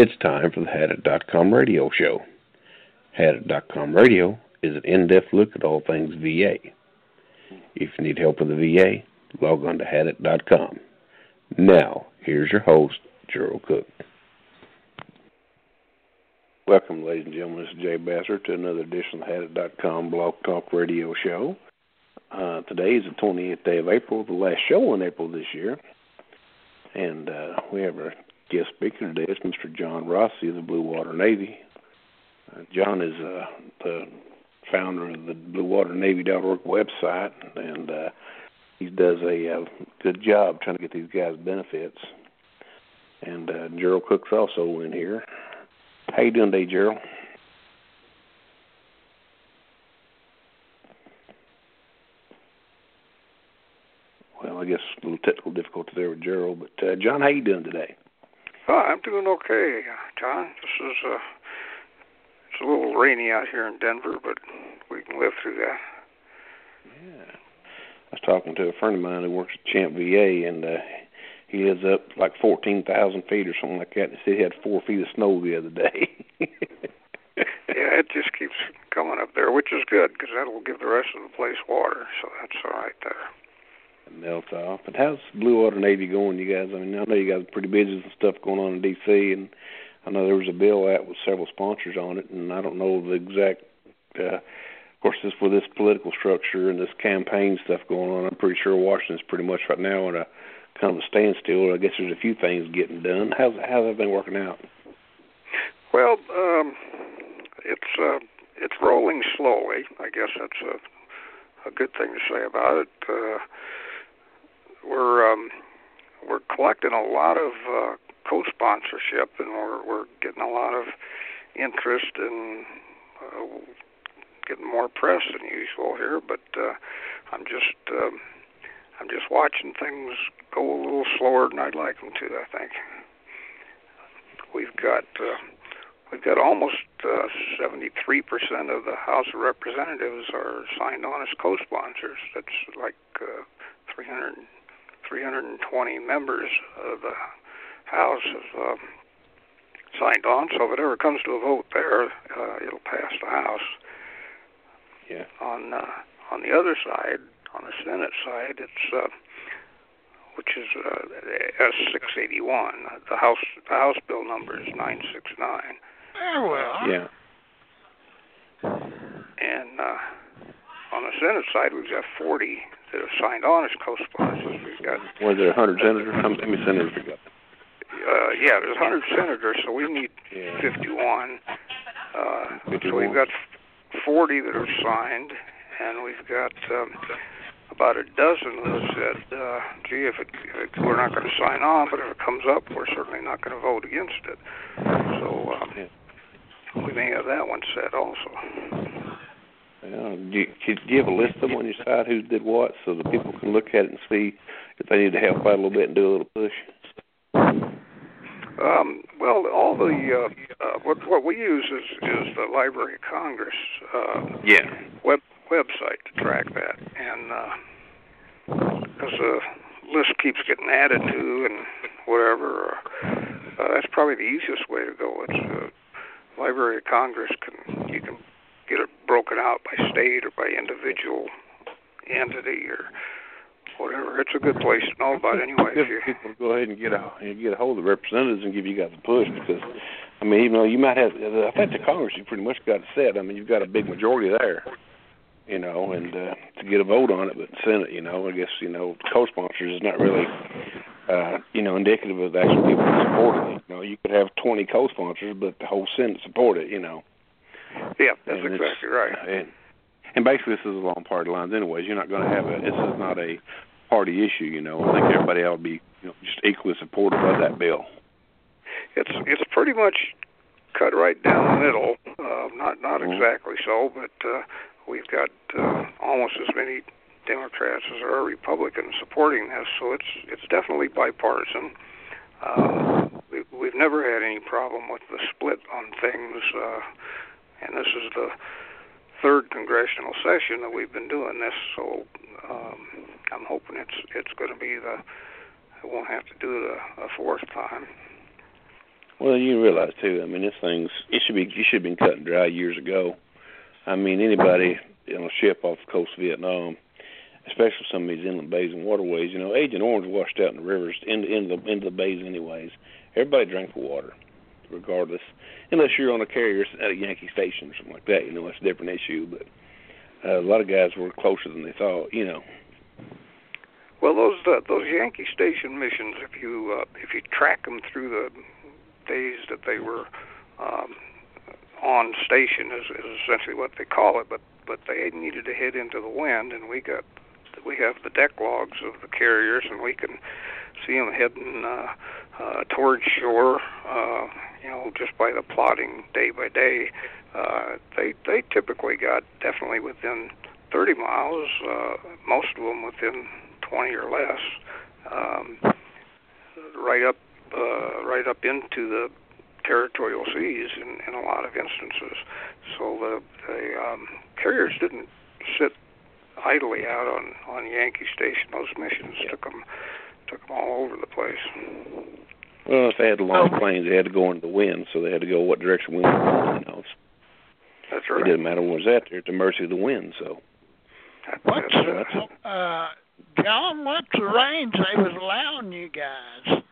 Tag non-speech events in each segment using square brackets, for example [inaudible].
It's time for the Hadit.com radio show. Hadit.com radio is an in-depth look at all things VA. If you need help with the VA, log on to Hadit.com. Now, here's your host, Gerald Cook. Welcome, ladies and gentlemen. This is Jay Bassert to another edition of the Hadit.com Blog Talk Radio Show. Uh, today is the 28th day of April, the last show in April this year. And uh, we have our guest speaker today. It's Mr. John Rossie of the Blue Water Navy. Uh, John is uh, the founder of the BlueWaterNavy.org website, and uh, he does a uh, good job trying to get these guys benefits. And uh, Gerald Cook's also in here. How you doing today, Gerald? Well, I guess a little technical difficulty there with Gerald, but uh, John, how you doing today? Oh, I'm doing okay, John. This is uh, it's a little rainy out here in Denver, but we can live through that. Yeah, I was talking to a friend of mine who works at CHAMPVA, and uh, he is up like fourteen thousand feet or something like that. And he said he had four feet of snow the other day. [laughs] yeah, it just keeps coming up there, which is good because that'll give the rest of the place water. So that's all right there. It melts off. But how's Blue Water Navy going, you guys? I mean, I know you guys are pretty busy with stuff going on in D.C. and I know there was a bill out with several sponsors on it, and I don't know the exact. Uh, of course, this with this political structure and this campaign stuff going on, I'm pretty sure Washington's pretty much right now in a kind of a standstill. I guess there's a few things getting done. How's how's that been working out? Well, um, it's uh, it's rolling slowly. I guess that's a a good thing to say about it. Uh, we're um, we're collecting a lot of uh, co-sponsorship, and we're we're getting a lot of interest in uh, getting more press than usual here. But uh, I'm just um, I'm just watching things go a little slower than I'd like them to. I think we've got. Uh, We've got almost uh, 73% of the House of Representatives are signed on as co-sponsors. That's like uh, 300, 320 members of the House have uh, signed on. So if it ever comes to a vote there, uh, it'll pass the House. Yeah. On uh, on the other side, on the Senate side, it's uh, which is uh, S six eighty one. The House the House bill number is nine six nine. Oh, well. Yeah. And uh, on the Senate side, we've got forty that have signed on as co-sponsors. We've got Was there 100 senators? How many senators we got? uh, yeah, there's 100 senators, so we need Yeah. 51. Uh, so we've got 40 that are signed, and we've got um, about a dozen who said, uh, "Gee, if, it, if it, we're not going to sign on, but if it comes up, we're certainly not going to vote against it." So um, Yeah. we may have that one set also. Yeah. Do you, could you have a list of them on your site who did what, so that people can look at it and see if they need to help out a little bit and do a little push? Um, well, all the uh, uh, what what we use is is the Library of Congress uh, Yeah. web website to track that, and because the list keeps getting added to and whatever, uh, that's probably the easiest way to go. It's uh, Library of Congress can you can get it broken out by state or by individual entity or whatever. It's a good place to know about anyway. If you, people go ahead and get a get a hold of the representatives and give you guys a push because, I mean, even though you might have, I think the Congress you pretty much got it set. I mean, you've got a big majority there, you know, and uh, to get a vote on it, but Senate, you know, I guess you know, co-sponsors is not really, uh, you know, indicative of the actual people that support it. You know, you could have 20 co-sponsors, but the whole Senate support it, you know. Yeah, that's And exactly right. And, and basically, this is along party lines, anyways. You're not going to have a. This is not a party issue, you know. I think everybody ought to be, you know, just equally supportive of that bill. it's it's pretty much cut right down the middle. Uh, not not Mhm. exactly so, but uh, we've got uh, almost as many Democrats as there are Republicans supporting this, so it's it's definitely bipartisan. Um, we, we've never had any problem with the split on things, uh, and this is the third congressional session that we've been doing this, so um, I'm hoping it's it's going to be the I won't have to do it a, a fourth time. Well, you realize too. I mean, this thing's it should be you should have been cut and dry years ago. I mean, anybody on a ship off the coast of Vietnam, especially some of these inland bays and waterways, you know, Agent Orange washed out in the rivers into into the into the bays anyways. Everybody drank the water, regardless, unless you're on a carrier at a Yankee station or something like that. You know, that's a different issue. But uh, a lot of guys were closer than they thought. You know. Well, those uh, those Yankee Station missions, if you uh, if you track them through the days that they were um, on station, is, is essentially what they call it. But but they needed to head into the wind, and we got we have the deck logs of the carriers, and we can see them heading uh, uh, towards shore. Uh, you know, just by the plotting day by day, uh, they they typically got definitely within 30 miles. Uh, most of them within 20 or less, um, right up uh, right up into the territorial seas in, in a lot of instances. So the, the um, carriers didn't sit idly out on on Yankee Station. Those missions took them took them all over the place. Well, if they had long planes, they had to go into the wind, so they had to go what direction wind was blowing. You know, That's right. it didn't matter when it was out there; at the mercy of the wind. So. That- What's that's it. the, uh, John? What's the range they was allowing you guys?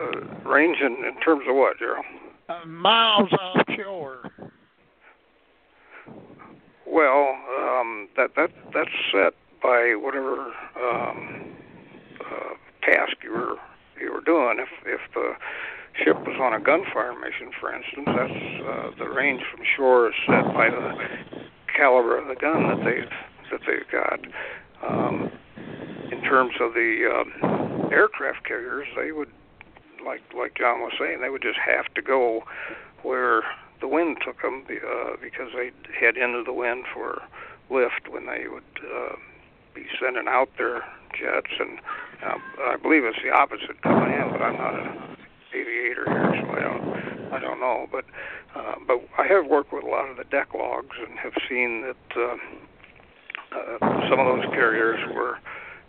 uh, range in, in terms of what, Gerald? Uh, miles offshore. Well, um, that that that's set by whatever um, uh, task you were you were doing. If if the ship was on a gunfire mission, for instance, that's uh, the range from shore is set by the caliber of the gun that they've that they've got. Um, in terms of the um, aircraft carriers, they would like like John was saying, they would just have to go where the wind took them uh, because they'd head into the wind for lift when they would uh, be sending out their jets. And uh, I believe it's the opposite coming in, but I'm not an aviator here, so I don't I don't know. But uh, but I have worked with a lot of the deck logs and have seen that uh, uh, some of those carriers were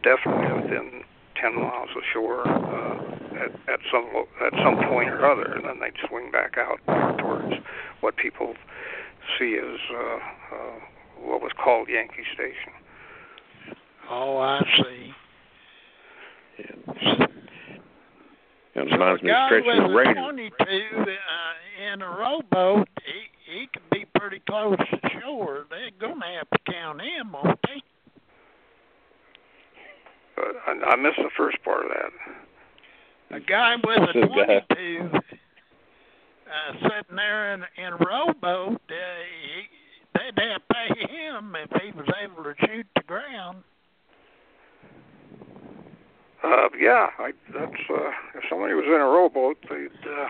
definitely within 10 miles ashore uh, at, at some at some point or other, and then they'd swing back out towards what people see as uh, uh, what was called Yankee Station. Oh, I see. Yeah. It reminds me of stretching with the a 22 uh, in a rowboat, he, he can be pretty close to shore. They're going to have to count him, won't they? I, I missed the first part of that. A guy with a 22 uh, sitting there in, in a rowboat, uh, he, they'd have to pay him if he was able to shoot the ground. Uh, yeah, I, that's uh, if somebody was in a rowboat, they'd. Uh,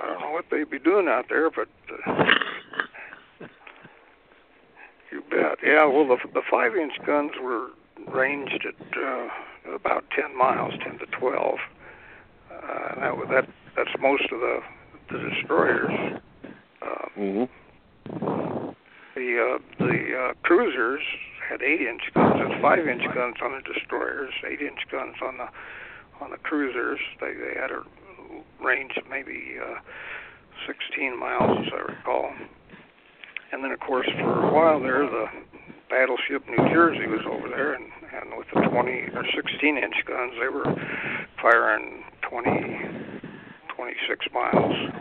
I don't know what they'd be doing out there, but uh, you bet. Yeah, well, the the five inch guns were ranged at uh, about ten miles, ten to twelve. Uh, that that that's most of the the destroyers. Uh, hmm the uh, the uh, cruisers had eight inch guns. That's five inch guns on the destroyers, eight inch guns on the on the cruisers. They they had a range of maybe uh, 16 miles, as I recall. And then, of course, for a while there, the battleship New Jersey was over there, and and with the 20 or 16 inch guns, they were firing 20 26 miles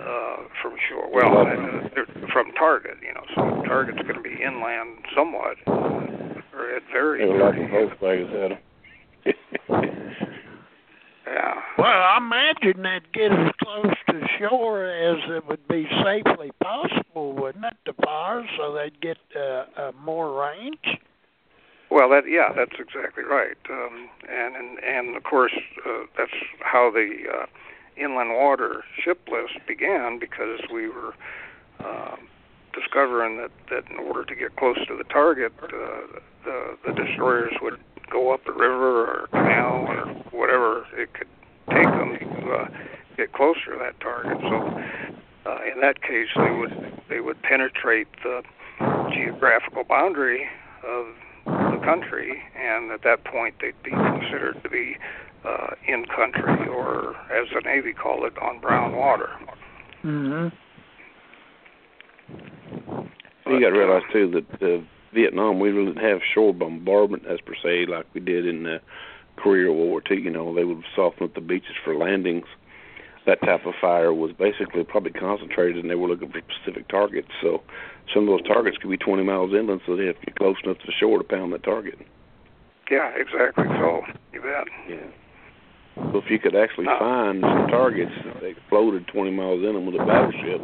uh, from shore. Well, uh, from target, you know. So target's going to be inland somewhat, or at very, They were like very both flags had 'em. yeah. Well, I imagine they'd get as close to shore as it would be safely possible, wouldn't it, to fire, so they'd get uh, uh, more range? Well, that yeah, that's exactly right, um, and and and of course uh, that's how the uh, inland water ship list began because we were uh, discovering that that in order to get close to the target, uh, the the destroyers would go up a river or canal or whatever it could take them to uh, get closer to that target. So uh, in that case, they would they would penetrate the geographical boundary of the country, and at that point they'd be considered to be uh, in country, or as the Navy called it, on brown water. Mm-hmm. you got to realize too that uh, Vietnam we really didn't have shore bombardment as per se like we did in uh, Korea or World War II. You know, they would soften up the beaches for landings. That type of fire was basically probably concentrated, and they were looking for specific targets. So some of those targets could be 20 miles inland, so they have to get close enough to the shore to pound that target. Yeah, exactly. So you bet. Yeah. So if you could actually uh, find some targets that they floated 20 miles in them with a battleship,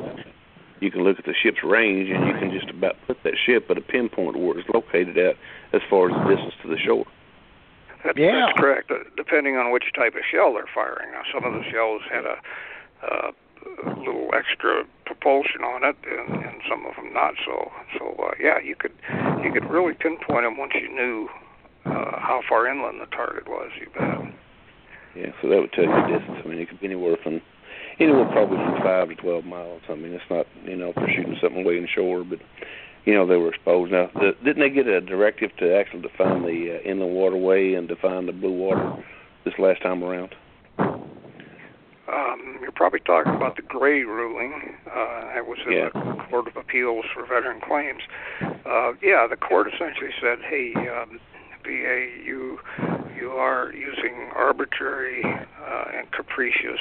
you can look at the ship's range and you can just about put that ship at a pinpoint where it's located at as far as the distance to the shore. That's, yeah. that's correct. Uh, depending on which type of shell they're firing. Now, some of the shells had a, uh, a little extra propulsion on it, and, and some of them not. So, so uh, yeah, you could you could really pinpoint them once you knew uh, how far inland the target was. You bet. Yeah, so that would tell you the distance. I mean, it could be anywhere from anywhere probably from five to twelve miles. I mean, it's not you know for shooting something way inshore, but you know they were exposed. Now, the, didn't they get a directive to actually define the uh, inland waterway and define the blue water this last time around? Um, you're probably talking about the Gray ruling. Uh, that was in yeah. the Court of Appeals for Veteran Claims. Uh, yeah, the court essentially said, "Hey, um, VA, you you are using arbitrary uh, and capricious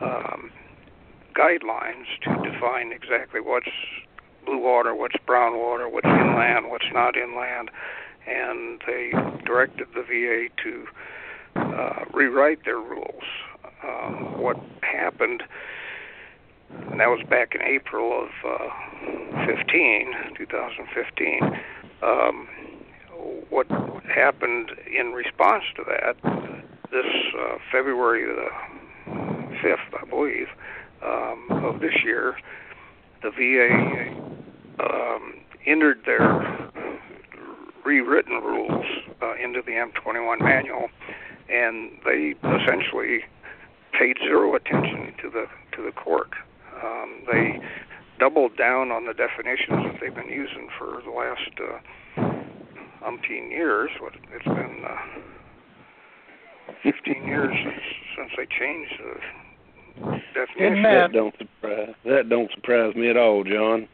um, guidelines to define exactly what's blue water, what's brown water, what's inland, what's not inland, and they directed the VA to uh, rewrite their rules. Um, what happened, and that was back in April of uh, 15, 2015. Um, what happened in response to that, this uh, February the 5th, I believe, um, of this year, the VA um, entered their rewritten rules uh, into the M21 manual, and they essentially paid zero attention to the to the court. Um, they doubled down on the definitions that they've been using for the last uh, umpteen years. What it's been uh, 15 years since since they changed the definition. That, that don't surprise that don't surprise me at all, John.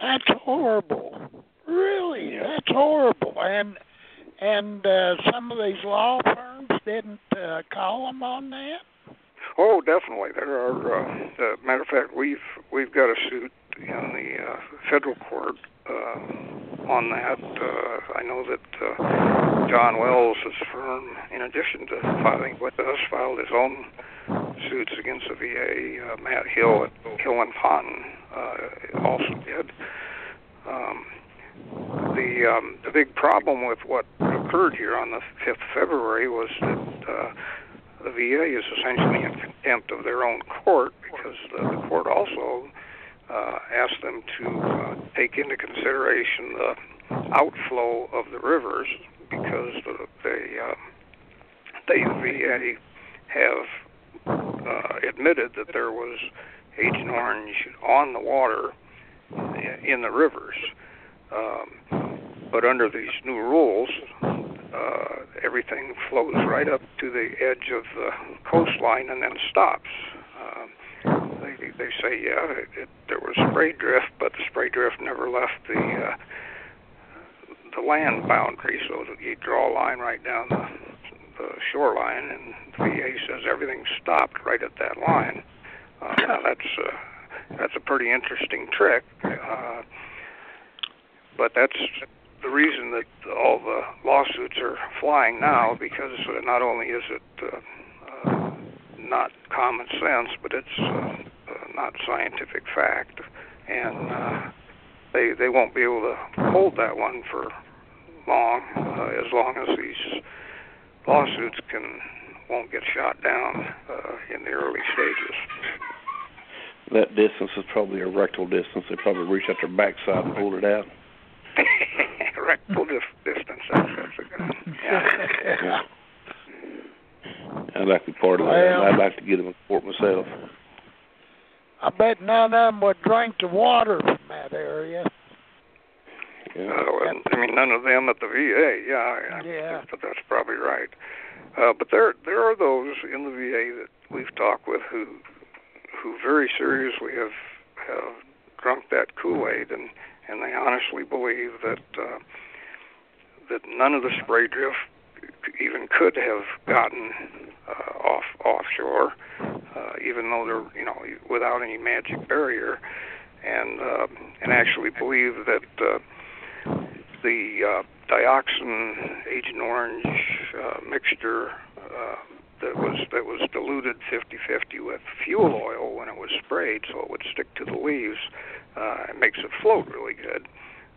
That's horrible. Really, yeah. that's horrible. And and uh, some of these law firms didn't uh, call them on that. Oh, definitely. There are. Uh, uh, matter of fact, we've we've got a suit in the uh, federal court uh, on that. Uh, I know that uh, John Wells' firm, in addition to filing with us, filed his own suits against the VA. Uh, Matt Hill at Hill and Ponton uh, also did. Um, the um, the big problem with what occurred here on the 5th of February was that uh, the VA is essentially in contempt of their own court because the, the court also uh, asked them to uh, take into consideration the outflow of the rivers because the, they uh, they the VA have uh, admitted that there was Agent Orange on the water in the rivers. Um, but under these new rules, uh, everything flows right up to the edge of the coastline and then stops. Uh, they, they say, yeah, it, it, there was spray drift, but the spray drift never left the uh, the land boundary, so you draw a line right down the, the shoreline, and the VA says everything stopped right at that line. Uh, that's uh, that's a pretty interesting trick, uh, but that's the reason that all the lawsuits are flying now because uh, not only is it uh, uh, not common sense, but it's uh, uh, not scientific fact, and uh, they they won't be able to hold that one for long, uh, as long as these lawsuits can won't get shot down uh, in the early stages. That distance is probably a rectal distance. They probably reach out their backside and pull it out. [laughs] rectal dif- distance. That's, that's a good one. [laughs] Yeah. I'd like to be part of that. Well- I'd like to get them in court myself. I bet none of them would drink the water from that area. Yeah. Well, I mean, none of them at the VA. Yeah, I, Yeah. but that's probably right. Uh, but there, there are those in the VA that we've talked with who, who very seriously have have drunk that Kool-Aid, and and they honestly believe that uh, that none of the spray drift even could have gotten uh, off offshore, uh, even though they're you know without any magic barrier, and uh, and actually believe that. Uh, the uh, dioxin Agent Orange uh, mixture uh, that was that was diluted 50-50 with fuel oil when it was sprayed, so it would stick to the leaves. Uh, it makes it float really good.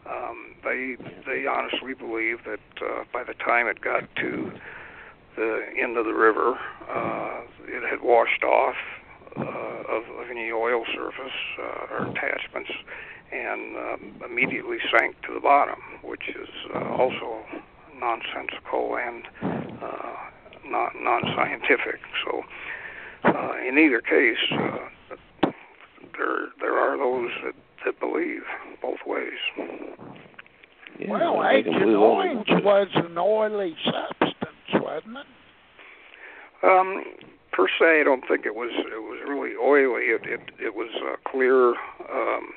Um, they they honestly believe that uh, by the time it got to the end of the river, uh, it had washed off uh, of, of any oil surface uh, or attachments and um, immediately sank to the bottom, which is uh, also nonsensical and uh, not non-scientific. So, uh, in either case, uh, there there are those that, that believe both ways. Yeah, well, they Agent believe all they Orange was an oily substance, wasn't? Um, per se, I don't think it was it was really oily. It it, it was a clear. Um,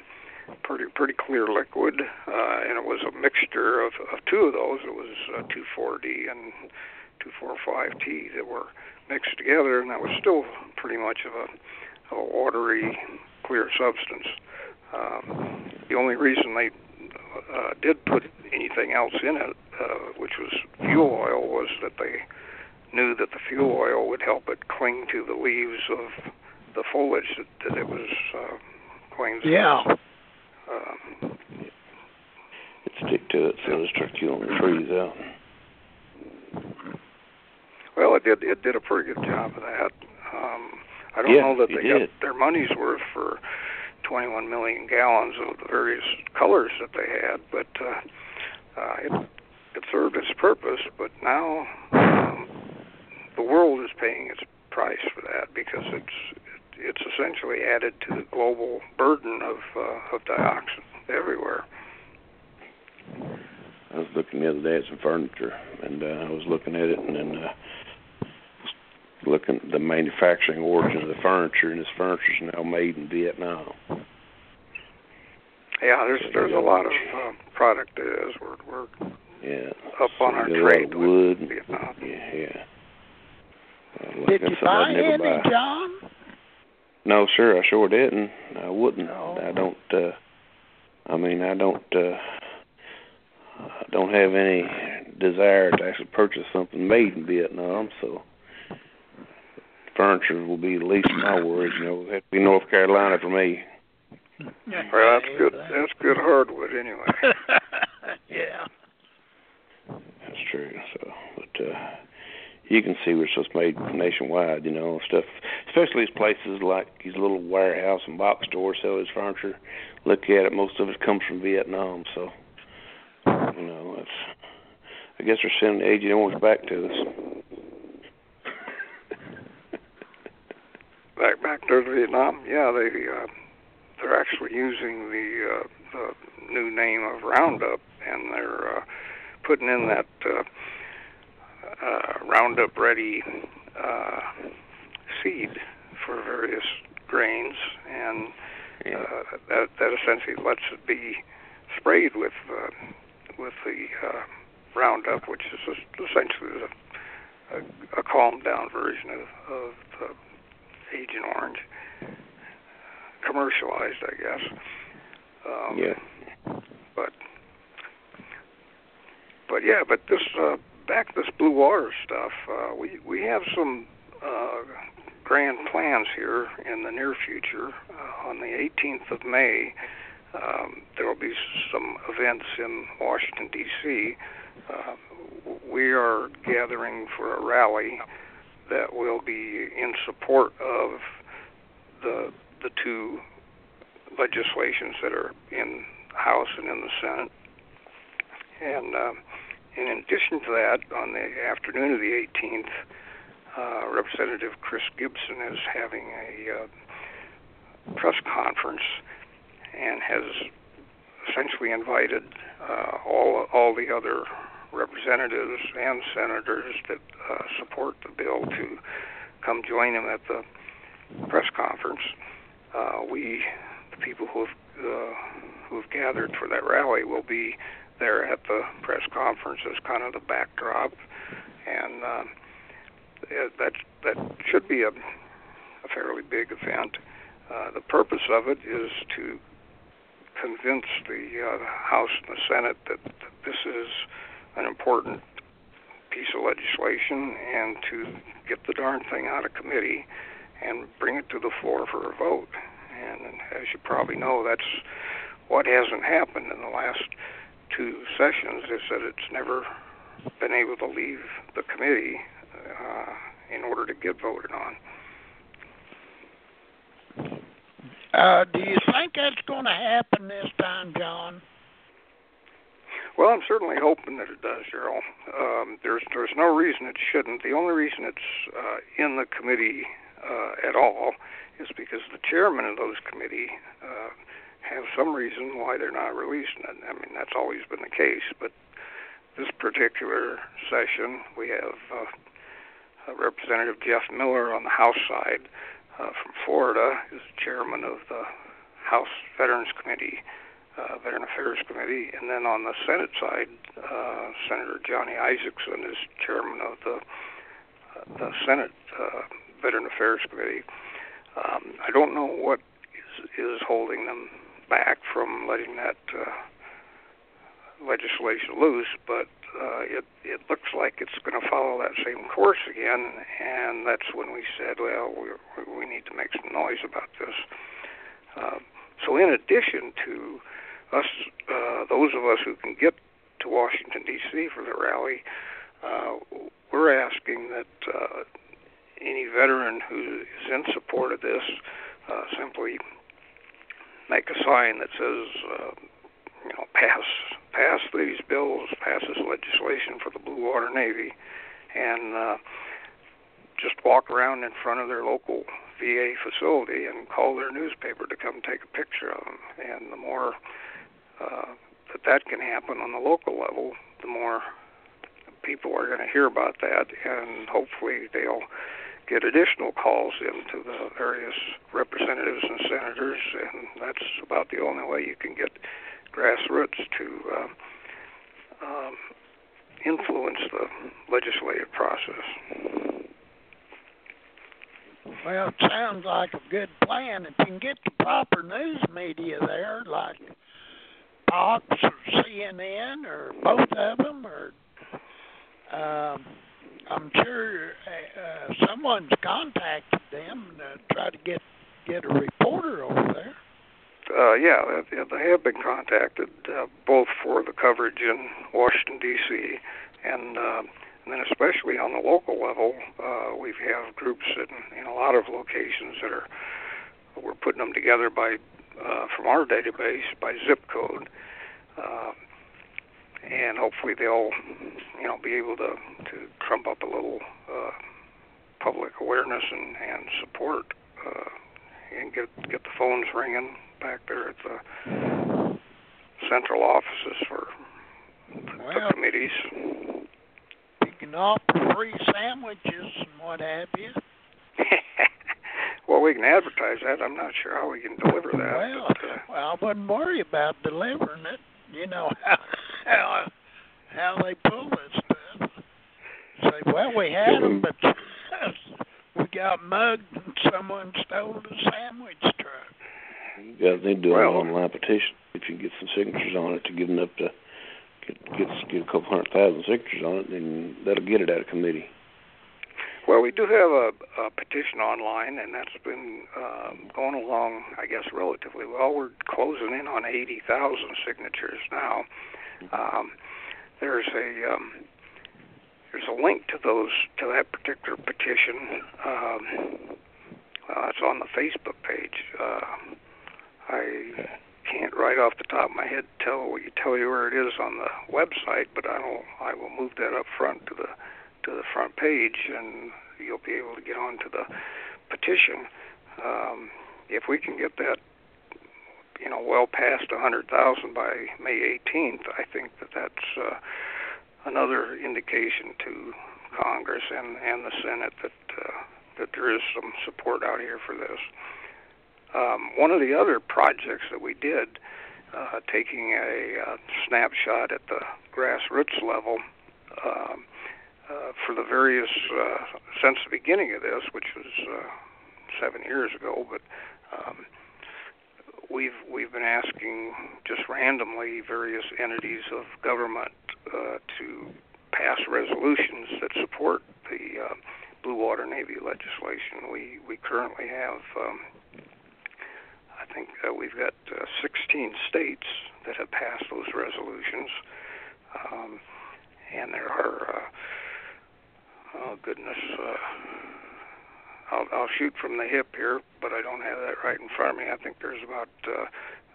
pretty pretty clear liquid, uh, and it was a mixture of, of two of those. It was uh, 2,4-D and 2,4,5-T that were mixed together, and that was still pretty much of a, a watery, clear substance. Um, the only reason they uh, did put anything else in it, uh, which was fuel oil, was that they knew that the fuel oil would help it cling to the leaves of the foliage that, that it was uh, going to. Yeah. Um, It stick to it, so it'll start killing the trees out. well, it did. It did a pretty good job of that. Um, I don't Yeah, know that it they got did. their money's worth for 21 million gallons of the various colors that they had, but uh, uh, it it served its purpose. But now um, [sighs] the world is paying its price for that because it's it's essentially added to the global burden of uh, of dioxin everywhere. I was looking the other day at some furniture, and uh, I was looking at it, and then uh, looking at the manufacturing origin of the furniture, and this furniture's now made in Vietnam. Yeah, there's there's a lot of uh, product that is. We're we're Yeah. up on our So you got a lot trade wood. with Vietnam. Yeah, yeah. Uh, like Did you buy any, buy. John? No, sir, I sure didn't. I wouldn't. No. I don't. uh I mean, I don't. uh I don't have any desire to actually purchase something made in Vietnam. So, furniture will be the least of my worries. You know, it have to be North Carolina for me. Well, that's good. That's good hardwood anyway. [laughs] yeah. That's true. So, but uh you can see where just made nationwide. You know, stuff, especially these places like these little warehouse and box stores sell this furniture. Look at it; most of it comes from Vietnam. So, you know, it's. I guess they're sending Agent Orange back to us. [laughs] back back to Vietnam, yeah, they uh, they're actually using the uh, the new name of Roundup, and they're uh, putting in that uh, uh, Roundup Ready uh, seed for various grains, and uh, that that essentially lets it be sprayed with uh, with the uh, Roundup, which is essentially a, a, a calmed down version of, of the Agent Orange, commercialized, I guess. Um, Yeah. But but yeah, but this uh, back this blue water stuff. Uh, we we have some uh, grand plans here in the near future. Uh, on the 18th of May, Um, there will be some events in Washington D.C. Uh, we are gathering for a rally that will be in support of the the two legislations that are in House and in the Senate. And uh, in addition to that, on the afternoon of the 18th, uh, Representative Chris Gibson is having a uh, press conference and has essentially invited uh, all all the other representatives and senators that uh, support the bill to come join him at the press conference. Uh, we, the people who have uh, who have gathered for that rally, will be there at the press conference as kind of the backdrop, and uh, that that should be a, a fairly big event. Uh, the purpose of it is to convince the uh, House and the Senate that, that this is an important piece of legislation and to get the darn thing out of committee and bring it to the floor for a vote. And as you probably know, that's what hasn't happened in the last two sessions is that it's never been able to leave the committee uh, in order to get voted on. Uh, do you think that's going to happen this time, John? Well, I'm certainly hoping that it does, Gerald. Um, there's there's no reason it shouldn't. The only reason it's uh, in the committee uh, at all is because the chairman of those committee uh, have some reason why they're not releasing it. I mean, that's always been the case, but this particular session, we have uh, Representative Jeff Miller on the House side uh, from Florida, is chairman of the House Veterans Committee, uh, Veteran Affairs Committee, and then on the Senate side, uh, Senator Johnny Isakson is chairman of the uh, the Senate uh, Veteran Affairs Committee. Um, I don't know what is, is holding them back from letting that uh, legislation loose, but uh, it it looks like it's going to follow that same course again, and that's when we said, well, we we need to make some noise about this. Uh, so, in addition to us, uh, those of us who can get to Washington D.C. for the rally, uh, we're asking that uh, any veteran who is in support of this uh, simply make a sign that says, uh, you know, pass pass these bills, pass this legislation for the Blue Water Navy, and uh, just walk around in front of their local VA facility and call their newspaper to come take a picture of them. And the more uh, that that can happen on the local level, the more people are going to hear about that, and hopefully they'll get additional calls into the various representatives and senators, and that's about the only way you can get grassroots to uh, um, influence the legislative process. Well, it sounds like a good plan. If you can get the proper news media there, like Fox or CNN or both of them, or um, I'm sure uh, someone's contacted them to try to get get a reporter over there. Uh, yeah, they, they have been contacted uh, both for the coverage in Washington D.C. and uh, and then especially on the local level, uh, we have groups in, in a lot of locations that are we're putting them together by uh, from our database by zip code. Uh, and hopefully they'll, you know, be able to to trump up a little uh, public awareness and and support, uh, and get get the phones ringing back there at the central offices for the, well, the committees. You can offer free sandwiches and what have you. [laughs] well, we can advertise that. I'm not sure how we can deliver that. Well, but, uh, well, I wouldn't worry about delivering it. You know how how how they pull this stuff. Say, well, we had them, but [laughs] we got mugged and someone stole the sandwich truck. You guys need to do Well- an online petition if you get some signatures on it to get enough to get get get a couple hundred thousand signatures on it, then that'll get it out of committee. Well, we do have a, a petition online, and that's been um, going along, I guess, relatively well. We're closing in on 80,000 signatures now. Um, there's a um, there's a link to those to that particular petition. Um, on the Facebook page. Uh, I can't right off the top of my head tell you tell you where it is on the website, but I will I will move that up front to the to the front page, and you'll be able to get onto the petition. Um, if we can get that, you know, well past 100,000 by May 18th, I think that that's uh, another indication to Congress and and the Senate that uh, that there is some support out here for this. Um, one of the other projects that we did, uh, taking a uh, snapshot at the grassroots level um, uh, for the various, uh, since the beginning of this, which was uh, seven years ago, but um, we've we've been asking just randomly various entities of government uh, to pass resolutions that support the uh, Blue Water Navy legislation. We we currently have um, I think uh, we've got uh, 16 states that have passed those resolutions, um, and there are, uh, oh goodness, uh, I'll, I'll shoot from the hip here, but I don't have that right in front of me. I think there's about uh,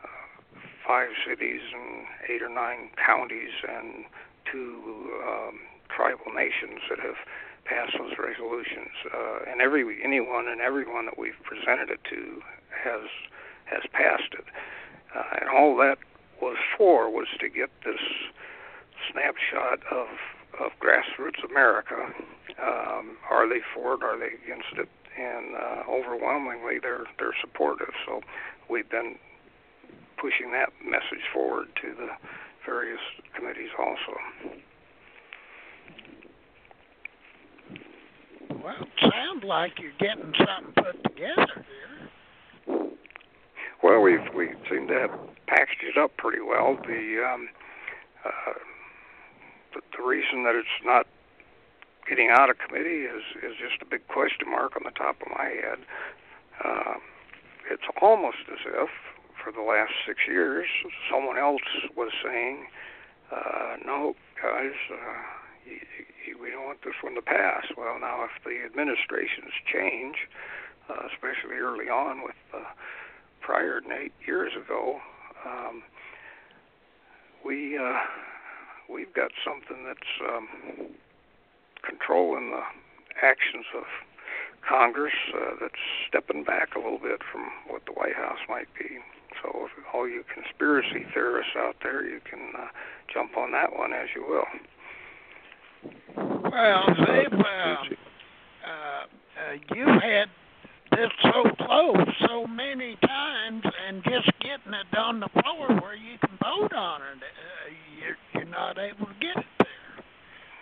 uh, five cities and eight or nine counties and two um, tribal nations that have passed those resolutions. Uh, and every anyone and everyone that we've presented it to has has passed it. Uh, and all that was for was to get this snapshot of of grassroots America. Um, are they for it? Are they against it? And uh, overwhelmingly, they're they're supportive. So we've been pushing that message forward to the various committees also. Well, it sounds like you're getting something put together here. Well, we've we seem to have packaged it up pretty well. The um, uh, the, the reason that it's not getting out of committee is is just a big question mark on the top of my head. Uh, it's almost as if for the last six years someone else was saying, uh, "No, guys." Uh, we don't want this one to pass. Well, now if the administrations change, uh, especially early on with uh, prior than eight years ago, um, we uh, we've got something that's um, controlling the actions of Congress uh, that's stepping back a little bit from what the White House might be. So, if all you conspiracy theorists out there, you can uh, jump on that one as you will. Well, they've uh, uh, uh, you had it's so close so many times and just getting it on the floor where you can vote on it, uh, you're, you're not able to get it.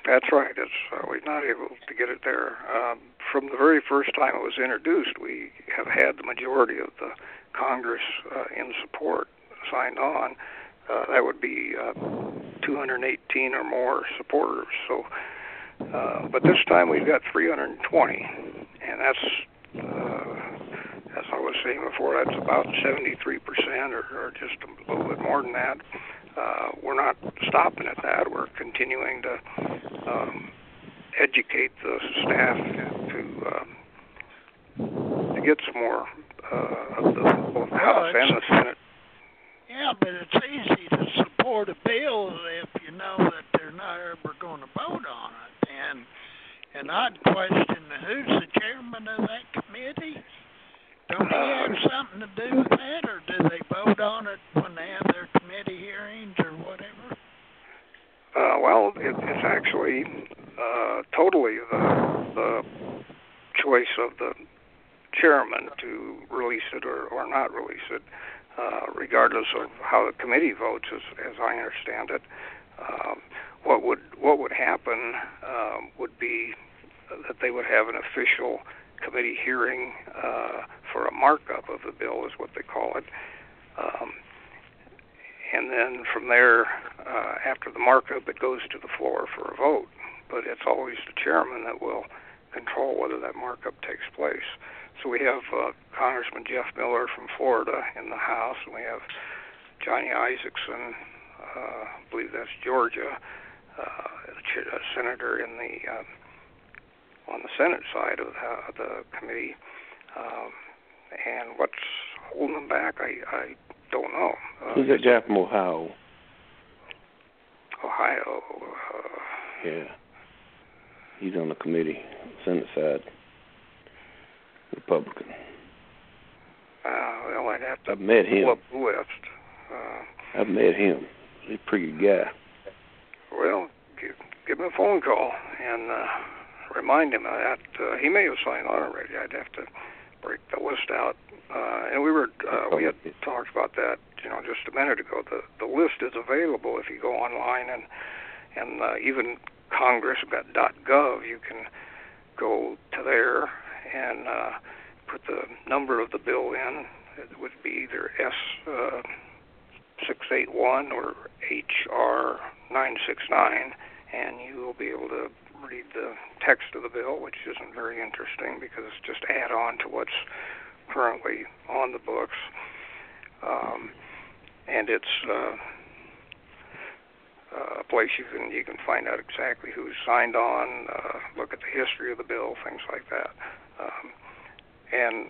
That's right. It's uh, we're not able to get it there. Um, from the very first time it was introduced, we have had the majority of the Congress uh, in support signed on. Uh, that would be uh, 218 or more supporters. So, uh, but this time we've got 320, and that's uh, as I was saying before, that's about 73% or, or just a little bit more than that. Uh, we're not stopping at that. We're continuing to um, educate the staff to um, to get some more uh, of the both House and the Senate. Yeah, but it's easy to support a bill if you know that they're not ever going to vote on it. And and I'd question who's the chairman of that committee? Don't they have something to do with that, or do they vote on it when they have their committee hearings or whatever? Uh, well, it, it's actually uh, totally the the choice of the chairman to release it or, or not release it, uh, regardless of how the committee votes, as, as I understand it. Um, what would what would happen um, would be that they would have an official committee hearing uh, for a markup of the bill, is what they call it. Um, and then from there, uh, after the markup, it goes to the floor for a vote. But it's always the chairman that will control whether that markup takes place. So we have uh, Congressman Jeff Miller from Florida in the House, and we have Johnny Isakson, uh, I believe that's Georgia, uh, a senator in the uh, on the Senate side of the, the committee. Um, and what's holding them back, I, I don't know. Uh, Who's that guy from Ohio? Ohio. Uh, yeah. He's on the committee, Senate side. Republican. Uh, well, I'd have to I've met him. up the list. Uh, I've met him. He's a pretty good guy. Well, give, give him a phone call and uh, remind him of that. Uh, he may have signed on already. I'd have to break the list out. Uh, and we were uh, we had talked about that, you know, just a minute ago. The the list is available if you go online and and uh, even Congress.gov. You can go to there and uh, put the number of the bill in. It would be either S uh, 681 or HR 969, and you will be able to read the text of the bill, which isn't very interesting because it's just add on to what's currently on the books. Um, and it's uh, a place you can you can find out exactly who's signed on, uh, look at the history of the bill, things like that. Um, and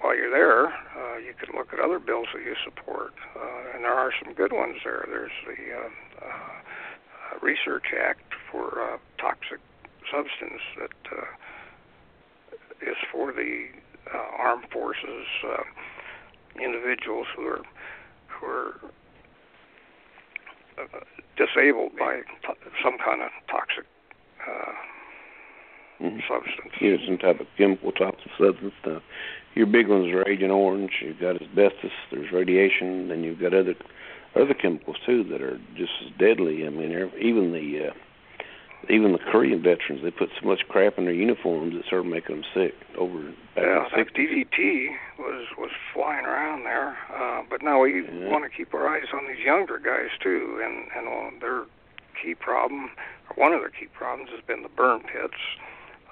while you're there, uh, you can look at other bills that you support, uh, and there are some good ones there. There's the uh, uh, Research Act for uh, toxic substance that uh, is for the uh, armed forces uh, individuals who are who are uh, disabled by t- some kind of toxic uh, mm-hmm. substance. Yeah, some type of chemical toxic substance. Uh, your big ones are Agent Orange. You've got asbestos. There's radiation. Then you've got other other chemicals too that are just as deadly. I mean, even the uh, even the Korean veterans, they put so much crap in their uniforms that started making them sick. Over yeah, the DDT was was flying around there, uh, but now we yeah. want to keep our eyes on these younger guys too, and and well, their key problem, or one of their key problems, has been the burn pits,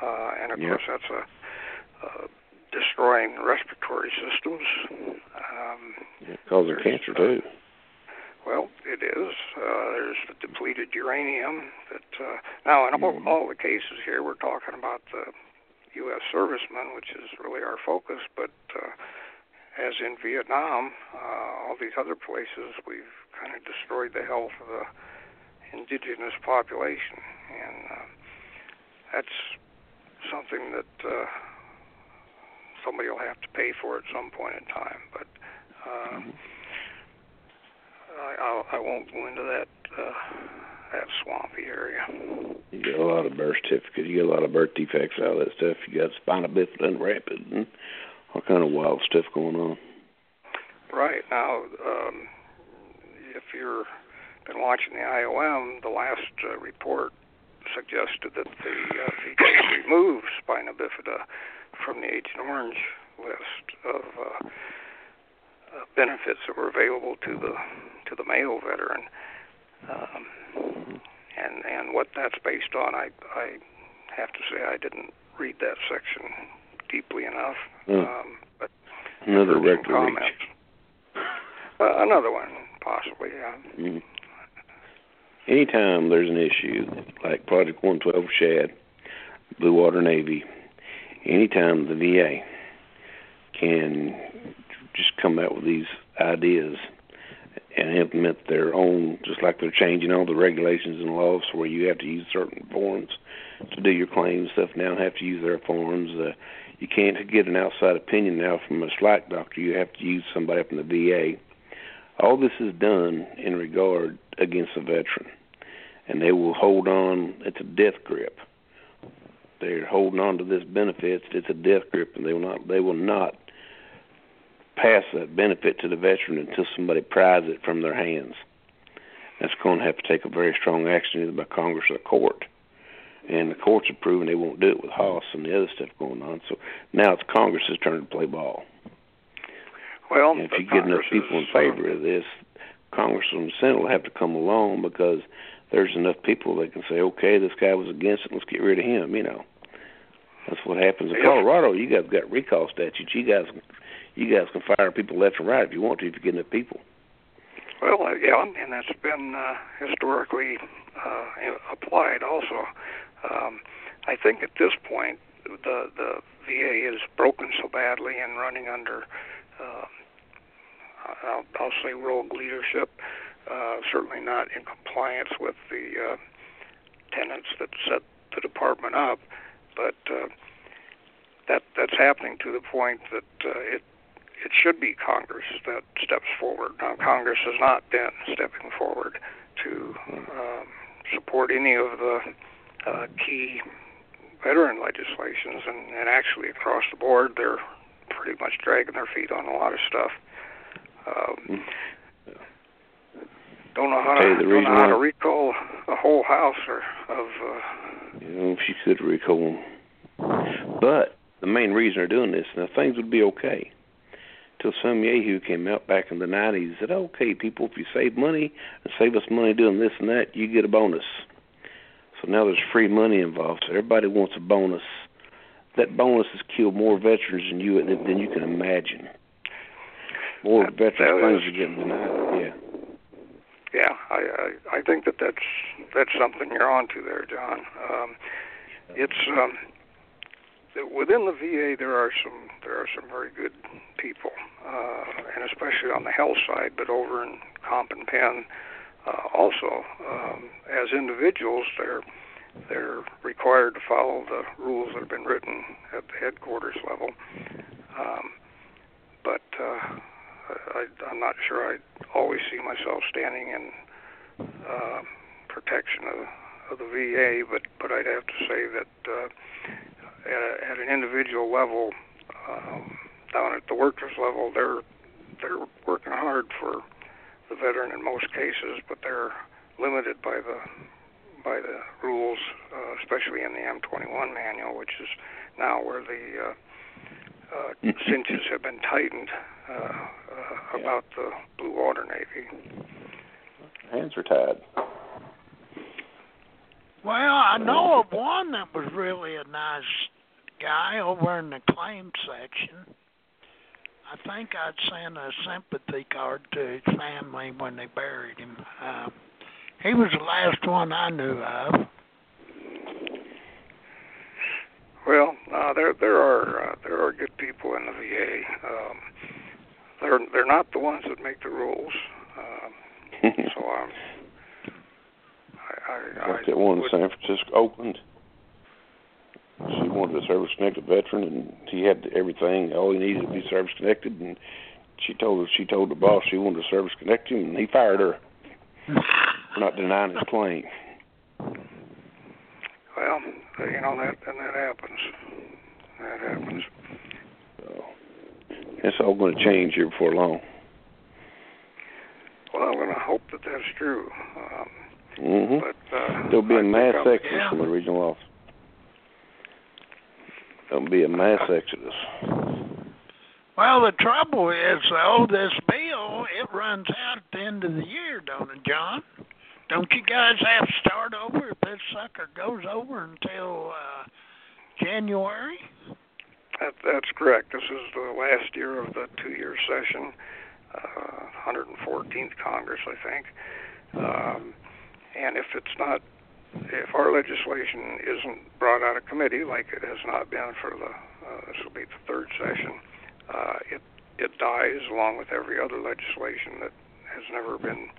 uh, and of yeah. course that's a, a destroying respiratory systems. Um, yeah, it causes cancer too. Well, it is. Uh, there's the depleted uranium. That uh, now, in all, Mm-hmm. all the cases here, we're talking about the U.S. servicemen, which is really our focus. But uh, as in Vietnam, uh, all these other places, we've kind of destroyed the health of the indigenous population, and uh, that's something that uh, somebody will have to pay for at some point in time. But uh, mm-hmm. I, I won't go into that uh, that swampy area. You get a lot of birth certificates. You get a lot of birth defects out of that stuff. You got spina bifida and rapid and all kind of wild stuff going on. Right now, um, if you're been watching the IOM, the last uh, report suggested that the uh, they could remove spina bifida from the Agent Orange list of uh, uh, benefits that were available to the to the male veteran, um, and and what that's based on, I I have to say I didn't read that section deeply enough. Mm. Um, but Another record comments. Uh, another one, possibly. Yeah. Mm. Anytime there's an issue like Project 112 Shad, Blue Water Navy, anytime the VA can just come out with these ideas and implement their own, just like they're changing all the regulations and laws where you have to use certain forms to do your claims stuff now have to use their forms. Uh, you can't get an outside opinion now from a slack doctor. You have to use somebody from the VA. All this is done in regard against a veteran, and they will hold on. It's a death grip. They're holding on to this benefit. It's a death grip, and they will not. They will not pass that benefit to the veteran until somebody pries it from their hands. That's going to have to take a very strong action either by Congress or the court. And the courts have proven they won't do it with Haas and the other stuff going on. So now it's Congress's turn to play ball. Well, and if you get enough people in favor of uh, this, Congress and the Senate will have to come along because there's enough people that can say, okay, this guy was against it, let's get rid of him, you know. That's what happens in Colorado. You guys got recall statutes. You guys, you guys can fire people left and right if you want to if you get enough people. Well, uh, yeah, and that's been uh, historically uh, applied also. Um, I think at this point the the VA is broken so badly and running under, uh, I'll, I'll say rogue leadership. Uh, certainly not in compliance with the uh, tenants that set the department up, but uh, that that's happening to the point that uh, it it should be Congress that steps forward. Now, Congress has not been stepping forward to um, support any of the uh, key veteran legislations, and, and actually across the board, they're pretty much dragging their feet on a lot of stuff. Um, don't know how to don't know how to recall a whole house or of. Uh, you know, if you could recall them, but the main reason they're doing this now things would be okay till some yahoo came out back in the nineties and said, "Okay, people, if you save money and save us money doing this and that, you get a bonus." So now there's free money involved. So everybody wants a bonus. That bonus has killed more veterans than you than you can imagine. More that, veterans that claims are getting denied. Yeah. Yeah, I, I I think that that's that's something you're onto there, John. Um, it's um, within the VA there are some there are some very good people, uh, and especially on the health side, but over in comp and pen, uh, also um, as individuals they're they're required to follow the rules that have been written at the headquarters level. Um, but uh, I, I'm not sure I always see myself standing in uh, protection of, of the VA, but but I'd have to say that uh, at, at an individual level, um, down at the workers level, they're they're working hard for the veteran in most cases, but they're limited by the by the rules, uh, especially in the M21 manual, which is now where the uh, uh, [laughs] cinches have been tightened uh, uh, about the Blue Water Navy. Hands are tied. Well, I know of one that was really a nice guy over in the claim section. I think I'd sent a sympathy card to his family when they buried him. Uh, he was the last one I knew of. Well, uh, there there are uh, there are good people in the VA. Um, they're they're not the ones that make the rules. Um, [laughs] so um, I, I, like that one in San Francisco, Oakland. She wanted a service connected veteran, and he had everything. All he needed to be service connected, and she told her she told the boss she wanted to service connect him, and he fired her for [laughs] not denying his claim. Well, you know that and that happens. That happens. So it's all going to change here before long. Well, I'm going to hope that that's true. Um, mm-hmm. But uh, there'll be I a mass exodus yeah. from the regional office. There'll be a mass exodus. Well, the trouble is, though, this bill it runs out at the end of the year, don't it, John? Don't you guys have to start over if this sucker goes over until uh, January? That, that's correct. This is the last year of the two-year session, uh, 114th Congress, I think. Um, and if it's not if our legislation isn't brought out of committee, like it has not been for the uh, this will be the third session, uh, it it dies along with every other legislation that has never been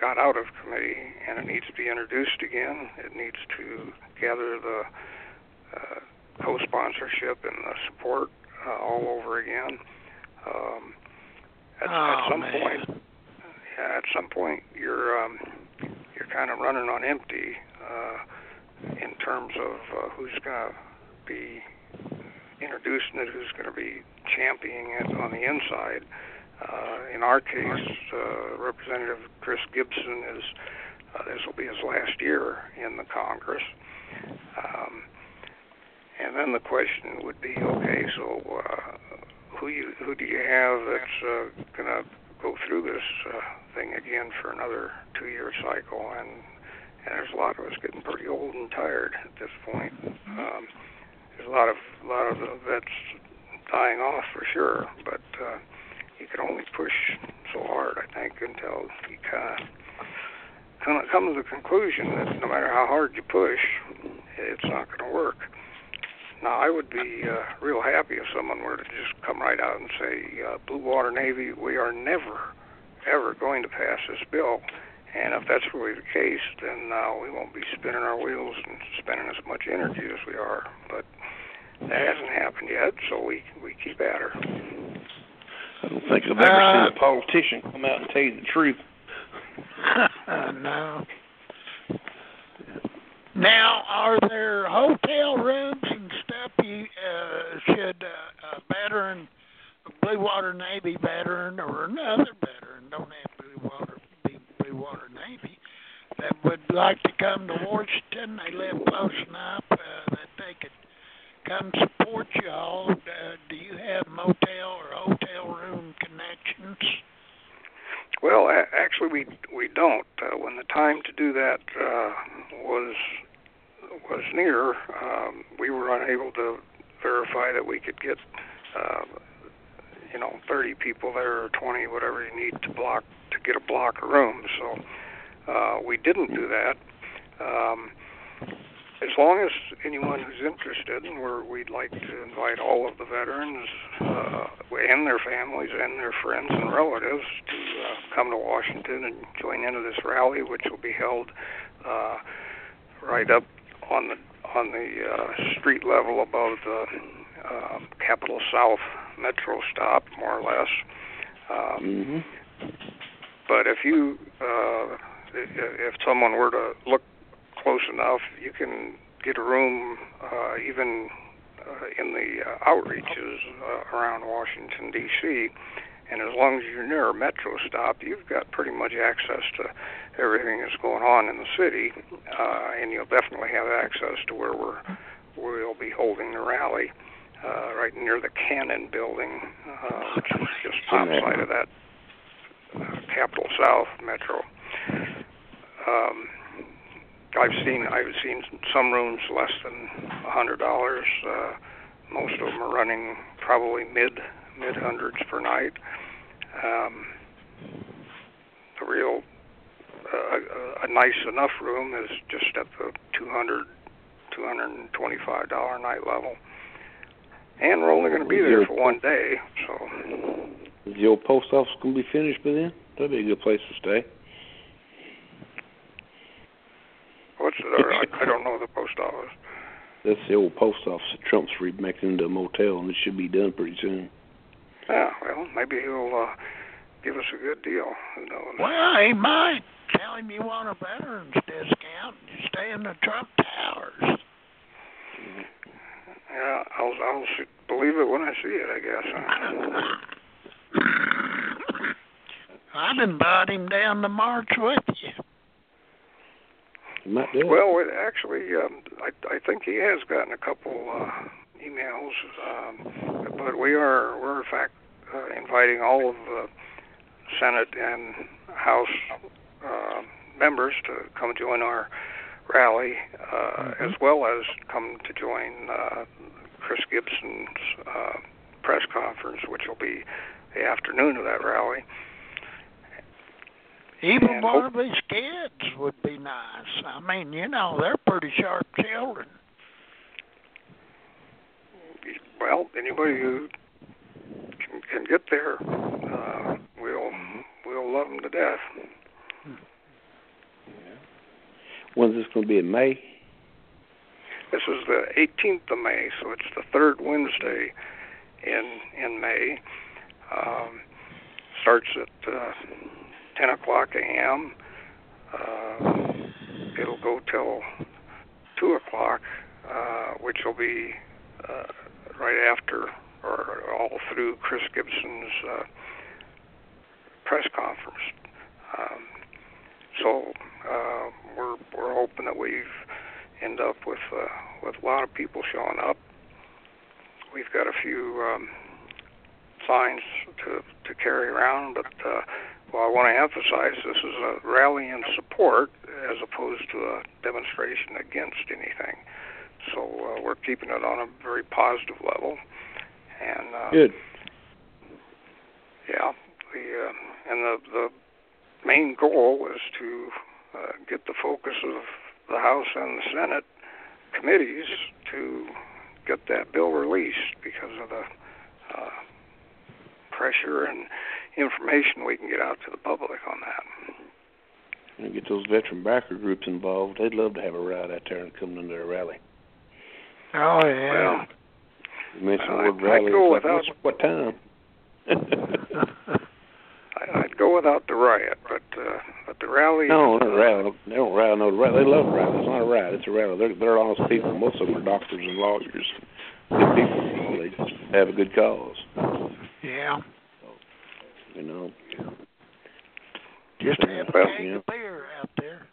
got out of committee, and it needs to be introduced again. It needs to gather the uh, co-sponsorship and the support uh, all over again. Um, at, oh, at some man. point, yeah, at some point, you're um, you're kind of running on empty uh, in terms of uh, who's going to be introducing it, who's going to be championing it on the inside. Uh, in our case, uh, Representative Chris Gibson is uh, this will be his last year in the Congress. Um, and then the question would be, okay, so uh, who you who do you have that's uh, going to go through this uh, thing again for another two-year cycle, and and there's a lot of us getting pretty old and tired at this point. Um, there's a lot of a lot of the vets dying off for sure, but uh, you can only push so hard, I think, until you kind of come to the conclusion that no matter how hard you push, it's not going to work. Now, I would be uh, real happy if someone were to just come right out and say, uh, Blue Water Navy, we are never, ever going to pass this bill. And if that's really the case, then uh, we won't be spinning our wheels and spending as much energy as we are. But that hasn't happened yet, so we we keep at her. I don't think I've ever uh, seen a politician come out and tell you the truth. [laughs] no. Now, are there hotel rooms you uh, should uh, a veteran, a Blue Water Navy veteran, or another veteran, don't have Blue Water, be Blue Water Navy, that would like to come to Washington? They live close enough uh, that they could come support y'all. Uh, do you have motel or hotel room connections? Well, actually, we we don't. Uh, when the time to do that uh, was was near, um, we were unable to verify that we could get, uh, you know, 30 people there or 20, whatever you need to block to get a block of rooms. So uh, we didn't do that. Um, as long as anyone who's interested, and we're, we'd like to invite all of the veterans uh, and their families and their friends and relatives to uh, come to Washington and join into this rally, which will be held uh, right up on the on the uh, street level above the uh, Capitol South Metro stop, more or less. Um, mm-hmm. But if you uh, if someone were to look close enough, you can get a room uh, even uh, in the uh, outreaches uh, around Washington D.C. And as long as you're near a metro stop, you've got pretty much access to everything that's going on in the city, uh, and you'll definitely have access to where we're we'll be holding the rally, uh, right near the Cannon Building, uh, which is [laughs] just outside of that uh, Capitol South Metro. Um, I've seen I've seen some rooms less than a hundred dollars. Uh, most of them are running probably mid mid hundreds per night. Um, the real uh, a, a nice enough room is just at the two hundred two hundred and twenty five dollar night level. And we're only going to be there for one day, so. Is the old post office going to be finished by then? That'd be a good place to stay. What's it? I, I don't know the post office. [laughs] That's the old post office that Trump's remaking into a motel, and it should be done pretty soon. Yeah, well, maybe he'll uh, give us a good deal. Who knows? Well, he might. Tell him you want a veterans discount. You stay in the Trump Towers. Yeah, I'll I'll believe it when I see it. I guess. [coughs] I'd invite him down to march with you. Might. Well, it actually, um, I, I think he has gotten a couple uh, emails, um, but we are we're in fact uh, inviting all of the Senate and House uh, members to come join our rally, uh, mm-hmm. as well as come to join uh, Chris Gibson's uh, press conference, which will be the afternoon of that rally. Even one of his kids would be nice. I mean, you know, they're pretty sharp children. Well, anybody who can, can get there, uh, we'll we'll love them to death. When's this going to be in May? This is the 18th of May, so it's the third Wednesday in in May. Um, starts at uh, 10 o'clock a.m. Uh, it'll go till 2 o'clock, uh, which will be uh, right after or all through Chris Gibson's uh, press conference. Um, so uh, we're we're hoping that we've end up with uh, with a lot of people showing up. We've got a few um, signs to to carry around, but uh, well, I want to emphasize this is a rally in support as opposed to a demonstration against anything. So uh, we're keeping it on a very positive level. And uh, good. Yeah, the uh, and the the main goal is to uh, get the focus of the House and the Senate committees to get that bill released because of the uh, pressure and information we can get out to the public on that. And get those veteran backer groups involved. They'd love to have a ride out there and come to their rally. Oh yeah. Well, you mentioned well, the I'd, rally. [laughs] I'd go like, without. what time? I'd go without the riot, but uh, but the rally. No, not a rally. They don't rally. No, rally. They love rally. It's not a riot. It's a rally. They're they're honest people. Most of them are doctors and lawyers. Good people. They just have a good cause. Yeah. You know. Just have a Well, keg yeah. of beer out there.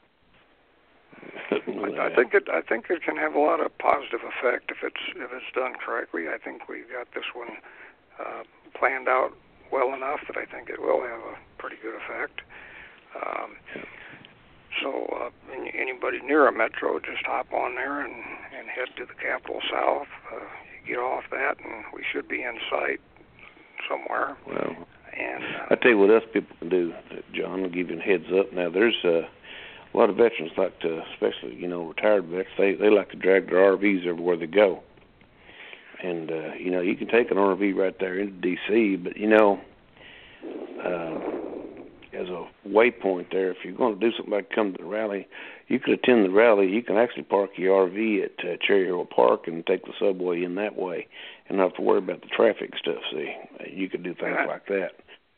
I, I think it. I think it can have a lot of positive effect if it's if it's done correctly. I think we've got this one uh, planned out well enough that I think it will have a pretty good effect. Um, so uh, any- anybody near a metro, just hop on there and and head to the Capitol South. Uh, you get off that, and we should be in sight somewhere. Well, And uh, I tell you what else people can do, John. I'll give you a heads up. Now, there's uh, a lot of veterans like to, especially you know retired vets. They they like to drag their RVs everywhere they go. And uh, you know, you can take an RV right there into DC, but you know, uh, as a waypoint there, if you're going to do something like come to the rally, you could attend the rally. You can actually park your RV at uh, Cherry Hill Park and take the subway in that way, and not have to worry about the traffic stuff. See, you could do things Yeah. like that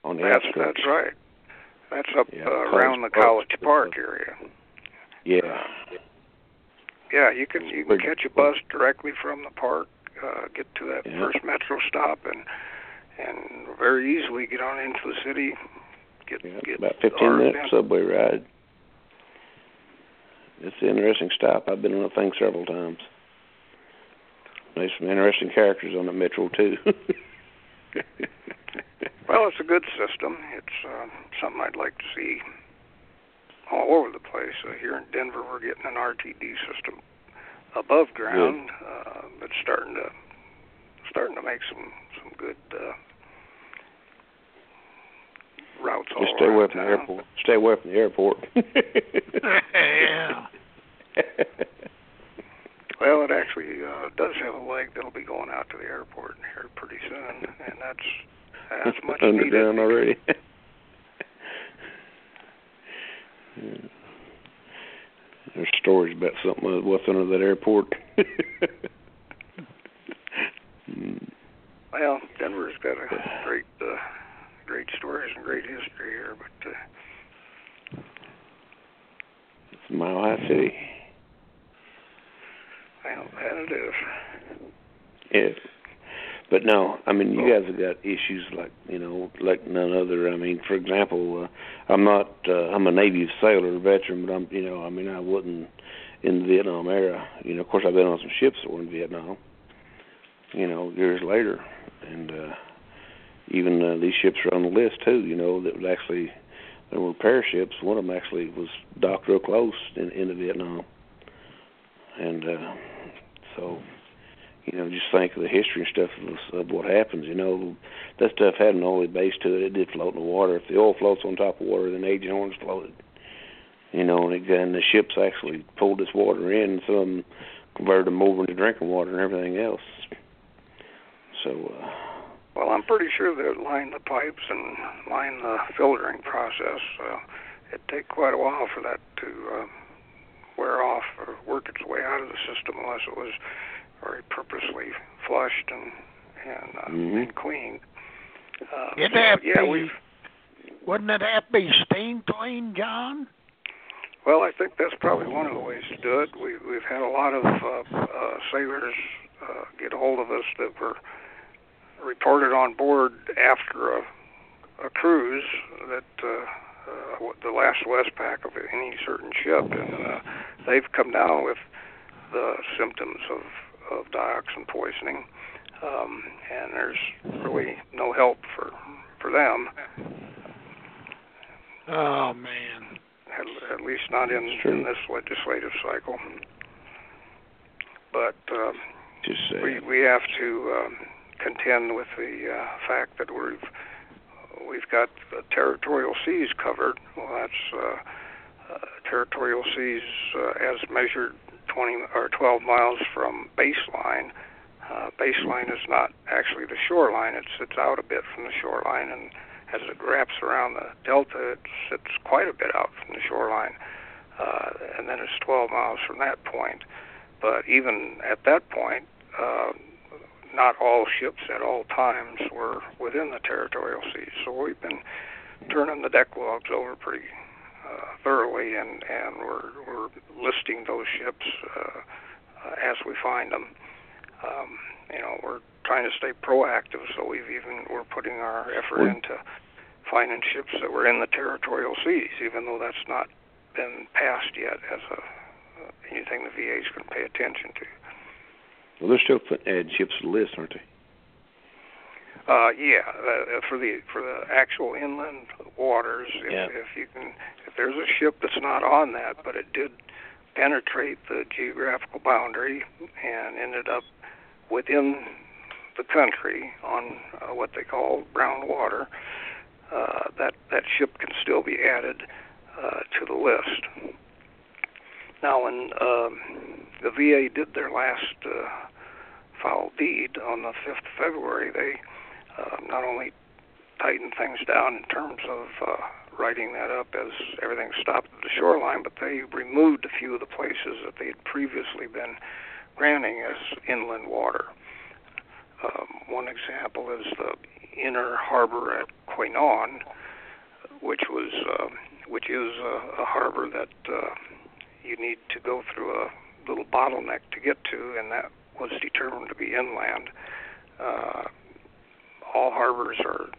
on the that's outskirts. that's right. That's up Yeah, uh, around the College Park area. Yeah. Yeah, you can you can catch a bus directly from the park, uh, get to that Yeah. first metro stop, and and very easily get on into the city. Get Yeah, get about 15 our minute event. subway ride. It's an interesting stop. I've been on the thing several times. There's some interesting characters on the metro too. [laughs] [laughs] Well, it's a good system. It's uh, something I'd like to see all over the place. Uh, here in Denver, we're getting an RTD system above ground uh, that's starting to starting to make some some good uh, routes all Just stay away around from the airport. Stay away from the airport. [laughs] [laughs] yeah. Well, it actually uh, does have a leg that'll be going out to the airport here pretty soon, and that's that's much [laughs] Underground needed. already. Yeah. [laughs] There's stories about something what's under that airport. [laughs] Mm. Well, Denver's got a great uh, great stories and great history here, but uh, It's a mile high city. well, that it is. Yeah. But no, I mean, you guys have got issues like you know, like none other. I mean, for example, uh, I'm not. Uh, I'm a Navy sailor veteran, but I'm. You know, I mean, I wasn't in the Vietnam era. You know, of course, I've been on some ships that were in Vietnam. You know, years later, and uh, even uh, these ships are on the list too. You know, that was actually there were repair ships. One of them actually was docked real close in into Vietnam, and uh, so you know, just think of the history and stuff of, of what happens. You know, that stuff had an oily base to it. It did float in the water. If the oil floats on top of water, then agent orange floated. You know, and, and the ships actually pulled this water in, and some of them converted them over into drinking water and everything else. So, uh, Well, I'm pretty sure they line the pipes and line the filtering process. Uh, it'd take quite a while for that to uh, wear off or work its way out of the system unless it was very purposely flushed and and, uh, Mhm. and cleaned. Uh, It'd so, have to yeah, be- we've Wouldn't it have to be steam clean, John? Well, I think that's probably one of the ways to do it. We, we've had a lot of uh, uh, sailors uh, get a hold of us that were reported on board after a, a cruise that uh, uh, the last Westpac of any certain ship, and uh, they've come down with the symptoms of, of dioxin poisoning, um, and there's really no help for for them. Oh man. at, at least not in, in this legislative cycle. But uh, we we have to um, contend with the uh, fact that we've we've got territorial seas covered. Well, that's uh, uh, territorial seas uh, as measured 20 or 12 miles from baseline. Uh, baseline is not actually the shoreline; it sits out a bit from the shoreline, and as it wraps around the delta, it sits quite a bit out from the shoreline, uh, and then it's 12 miles from that point. But even at that point, uh, not all ships at all times were within the territorial seas. So we've been turning the deck logs over pretty uh, thoroughly, and and we're we're listing those ships uh, uh, as we find them. Um, you know, we're trying to stay proactive, so we've even we're putting our effort into finding ships that were in the territorial seas, even though that's not been passed yet as a uh, anything the VA's going to pay attention to. Well, they're still putting add ships to the list, aren't they? Uh, yeah, uh, for the for the actual inland waters, if, yeah. if you can, if there's a ship that's not on that, but it did penetrate the geographical boundary and ended up within the country on uh, what they call brown water, uh, that that ship can still be added uh, to the list. Now, when um, the VA did their last uh, foul deed on the 5th of February, they uh, not only tightened things down in terms of uh, writing that up as everything stopped at the shoreline, but they removed a few of the places that they had previously been granting as inland water. Um, one example is the inner harbor at Qui Nhon, which was uh, which is a, a harbor that uh, you need to go through a little bottleneck to get to, and that was determined to be inland. Uh, all harbors are,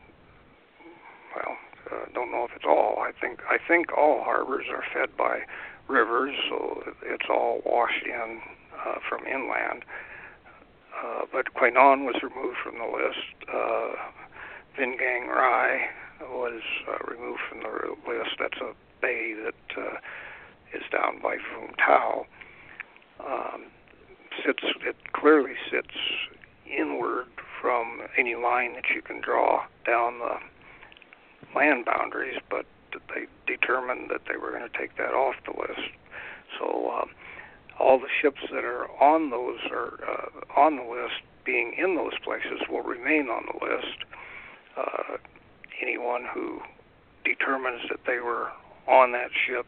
well, uh, don't know if it's all. I think I think all harbors are fed by rivers, so it's all washed in uh, from inland. Uh, but Qui Nhon was removed from the list. Uh, Vung Ganh Rai was uh, removed from the list. That's a bay that uh, is down by Vung Tau. Um, sits it clearly sits inward from any line that you can draw down the land boundaries, but they determined that they were going to take that off the list. So um, all the ships that are on those are uh, on the list, being in those places, will remain on the list. Uh, anyone who determines that they were on that ship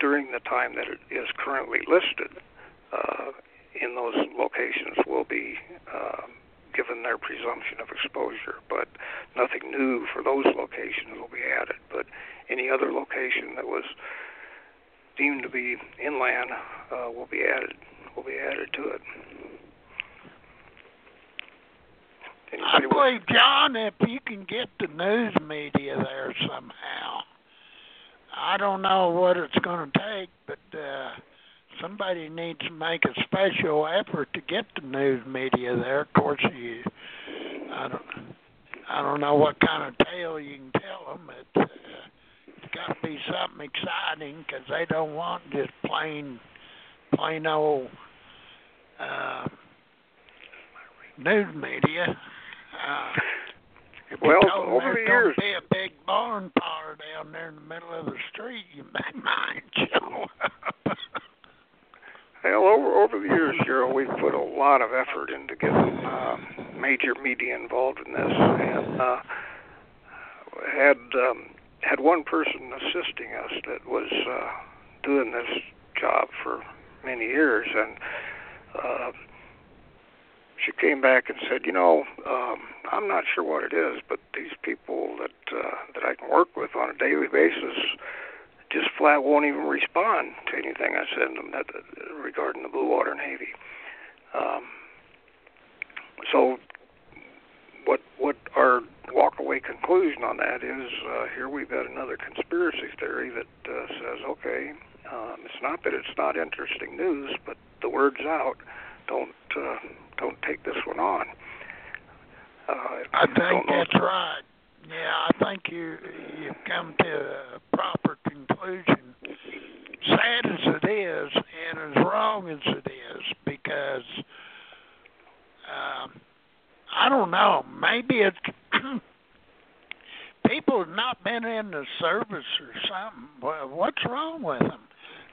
during the time that it is currently listed uh, in those locations will be uh, given their presumption of exposure. But nothing new for those locations will be added. But any other location that was deemed to be inland uh, will be added will be added to it. I believe, John, if you can get the news media there somehow, I don't know what it's going to take, but uh, somebody needs to make a special effort to get the news media there. Of course, you, I don't, I don't know what kind of tale you can tell them. It, uh, it's got to be something exciting because they don't want just plain, plain old uh, news media. Uh, if well, over the years, be a big barn fire down there in the middle of the street, you may [laughs] mind show up. Well, over over the years, Gerald, we've put a lot of effort into getting uh, major media involved in this, and uh, had um, had one person assisting us that was uh, doing this job for many years, and uh, she came back and said, you know, um, I'm not sure what it is, but these people that uh, that I can work with on a daily basis just flat won't even respond to anything I send them that, uh, regarding the Blue Water Navy. Um, so, what what our walkaway conclusion on that is uh, here we've got another conspiracy theory that uh, says, okay, um, it's not that it's not interesting news, but the word's out. Don't uh, don't take this one on. Uh, I think that's right. Yeah, I think you you've come to a proper conclusion. Sad as it is, and as wrong as it is, because um, I don't know. Maybe it's [clears throat] people have not been in the service or something. What's wrong with them?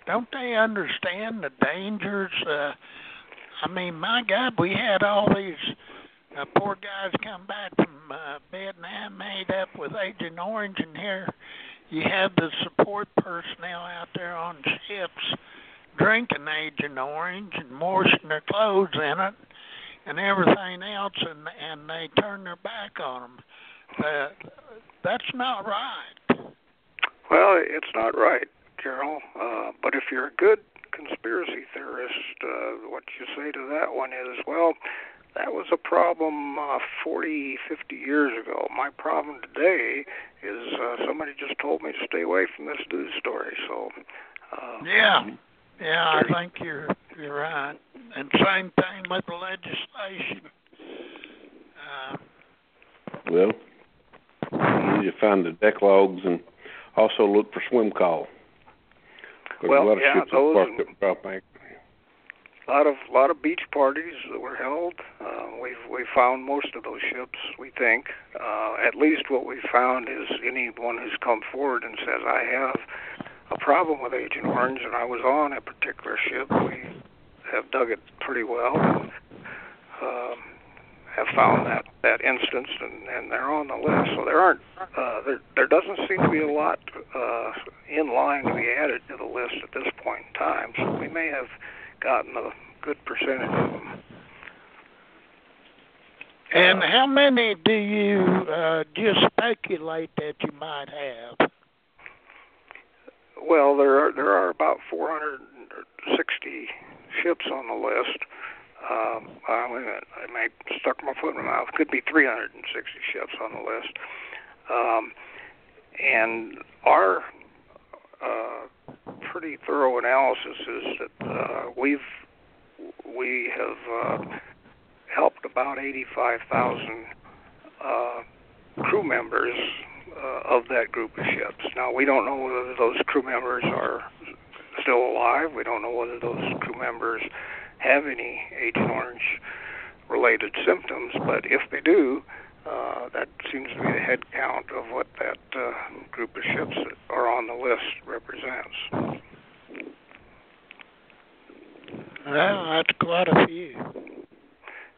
Don't they understand the dangers? Uh, I mean, my God, we had all these uh, poor guys come back from uh, Vietnam made up with Agent Orange, and here you have the support personnel out there on ships drinking Agent Orange and washing their clothes in it and everything else, and and they turn their back on them. Uh, that's not right. Well, it's not right, Carol. Uh, but if you're a good conspiracy theorist, uh, what you say to that one is, well, that was a problem uh, 40, 50 years ago. My problem today is uh, somebody just told me to stay away from this news story. So. Uh, yeah. Yeah, I think you're you're right. And same thing with the legislation. Uh, well, you need to find the deck logs and also look for swim call. Well, a lot yeah, ships those. Parked at drop anchor. A lot of lot of beach parties that were held. Uh, we've we found most of those ships. We think. Uh, at least what we found is anyone who's come forward and says I have a problem with Agent Orange, and I was on a particular ship. We have dug it pretty well, um, have found that that instance, and, and they're on the list. So there aren't uh, there there doesn't seem to be a lot uh, in line to be added to the list at this point in time. So we may have gotten a good percentage of them. And how many do you uh, just speculate that you might have? Well, there are there are about 460 ships on the list. Um, I, I may stuck my foot in my mouth. Could be 360 ships on the list. Um, and our uh, pretty thorough analysis is that uh, we've we have uh, helped about 85,000 uh, crew members uh, of that group of ships. Now we don't know whether those crew members are still alive. We don't know whether those crew members have any Agent Orange related symptoms, but if they do, uh, that seems to be the head count of what that uh, group of ships that are on the list represents. Well, that's quite a few.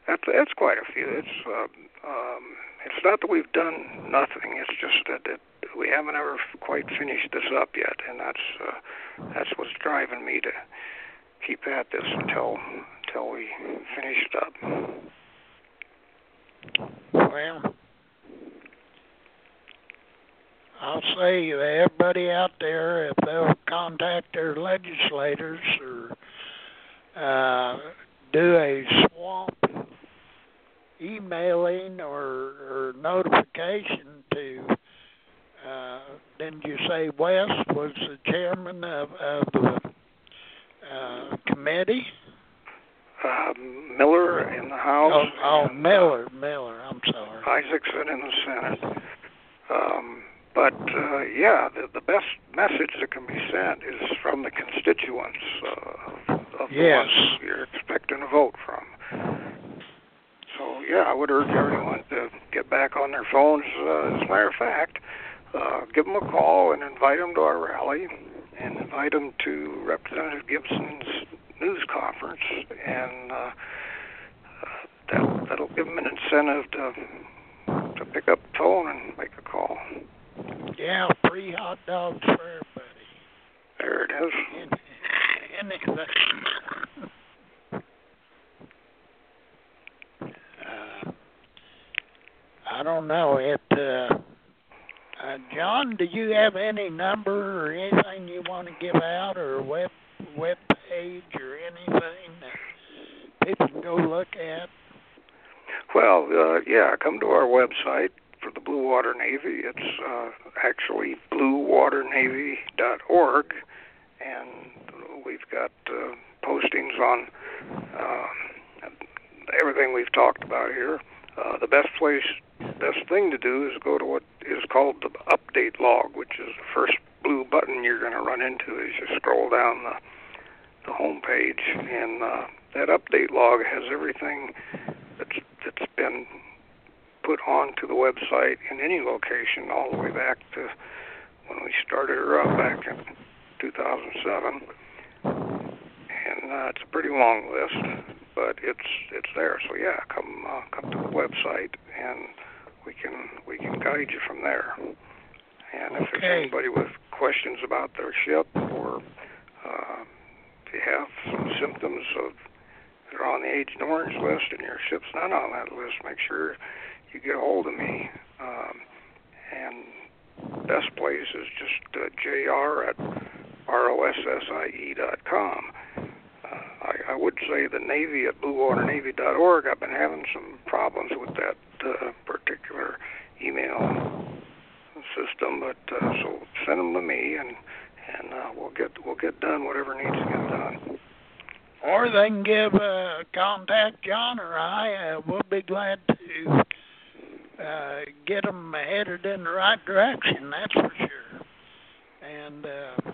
That's that's quite a few. It's uh, um, it's not that we've done nothing. It's just that, that we haven't ever quite finished this up yet, and that's uh, that's what's driving me to keep at this until until we finish it up. Well, I'll say everybody out there, if they'll contact their legislators or uh, do a swamp emailing or, or notification to uh, didn't you say West was the chairman of, of the uh, committee? Um, Miller in the House. Oh, oh Miller, Miller. I'm sorry. Isakson in the Senate. Um, but uh, yeah, the, the best message that can be sent is from the constituents uh, of, of the ones you're expecting a vote from. So yeah, I would urge everyone to get back on their phones. Uh, as a matter of fact, uh, give them a call and invite them to our rally, and invite them to Representative Gibson's news conference, and uh, that that'll give them an incentive to to pick up the phone and make a call. Yeah, free hot dogs for everybody. There it is. And, and uh, I don't know it. Uh, uh, John, do you have any number or anything you want to give out, or a web web page or anything that people can go look at? Well, uh, yeah, come to our website for the Blue Water Navy. It's uh, actually bluewaternavy.org, and we've got uh, postings on uh, everything we've talked about here. Uh, the best place, best thing to do is go to what is called the update log, which is the first blue button you're going to run into as you scroll down the the home page, and uh, that update log has everything that's that's been put onto the website in any location all the way back to when we started her up back in 2007. And uh, it's a pretty long list, but it's it's there. So yeah, come uh, come to the website and we can we can guide you from there. And if okay. there's anybody with questions about their ship or uh, you have some symptoms of that are on the Agent Orange list and your ship's not on that list, make sure you get a hold of me. Um, and best place is just uh, jr at rossie.com. Uh, I, I would say the Navy at bluewaternavy.org. I've been having some problems with that uh, particular email system, but uh, so send them to me, and and uh, we'll get we'll get done whatever needs to get done. Or they can give uh, contact John or I. Uh, we'll be glad to uh, get them headed in the right direction. That's for sure. And uh,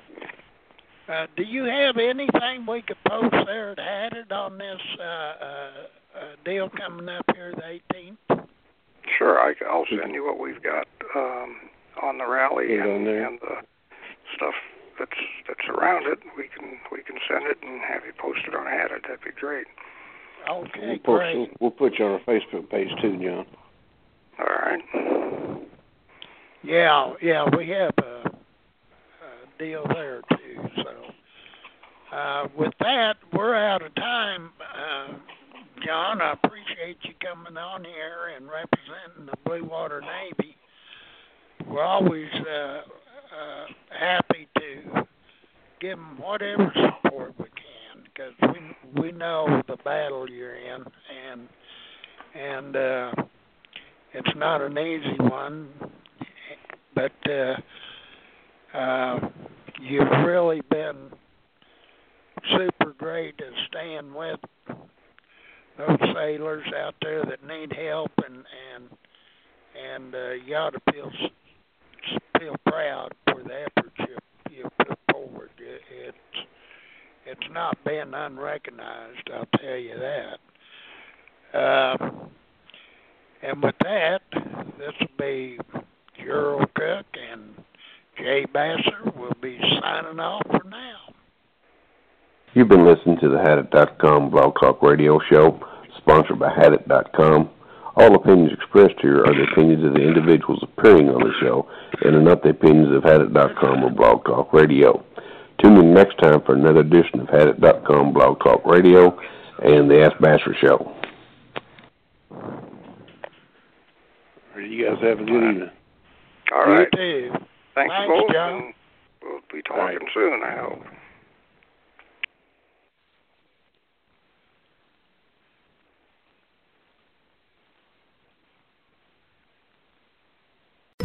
uh, do you have anything we could post there at Hadit on this uh, uh, uh, deal coming up here the 18th? Sure, I, I'll send you what we've got um, on the rally and, and the stuff that's that's around it. We can we can send it and have you posted on Hadit. That'd be great. Okay, we'll great. Post, we'll put you on our Facebook page too, John. All right. Yeah, yeah, we have a, a deal there too. So, uh, with that, we're out of time. Uh, John, I appreciate you coming on here and representing the Blue Water Navy. We're always uh, happy to give them whatever support we can because we we know the battle you're in and and uh, it's not an easy one, but uh, uh, you've really been super great at staying with those sailors out there that need help and and and uh, you ought to feel feel proud for the put forward. It, it's it's not been unrecognized. I'll tell you that. Uh, and with that, this will be Gerald Cook and Jay Basser will be signing off for now. You've been listening to the Hadit.com Blog Talk Radio Show, sponsored by Hadit.com. All opinions expressed here are the opinions of the individuals appearing on the show and are not the opinions of Hadit.com or Blog Talk Radio. Tune in next time for another edition of Hadit.com Blog Talk Radio and the Ask Basser Show. You guys have a good evening. All right. You. Thanks, Thanks both. John. We'll be talking right. soon, I hope.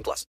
18 plus.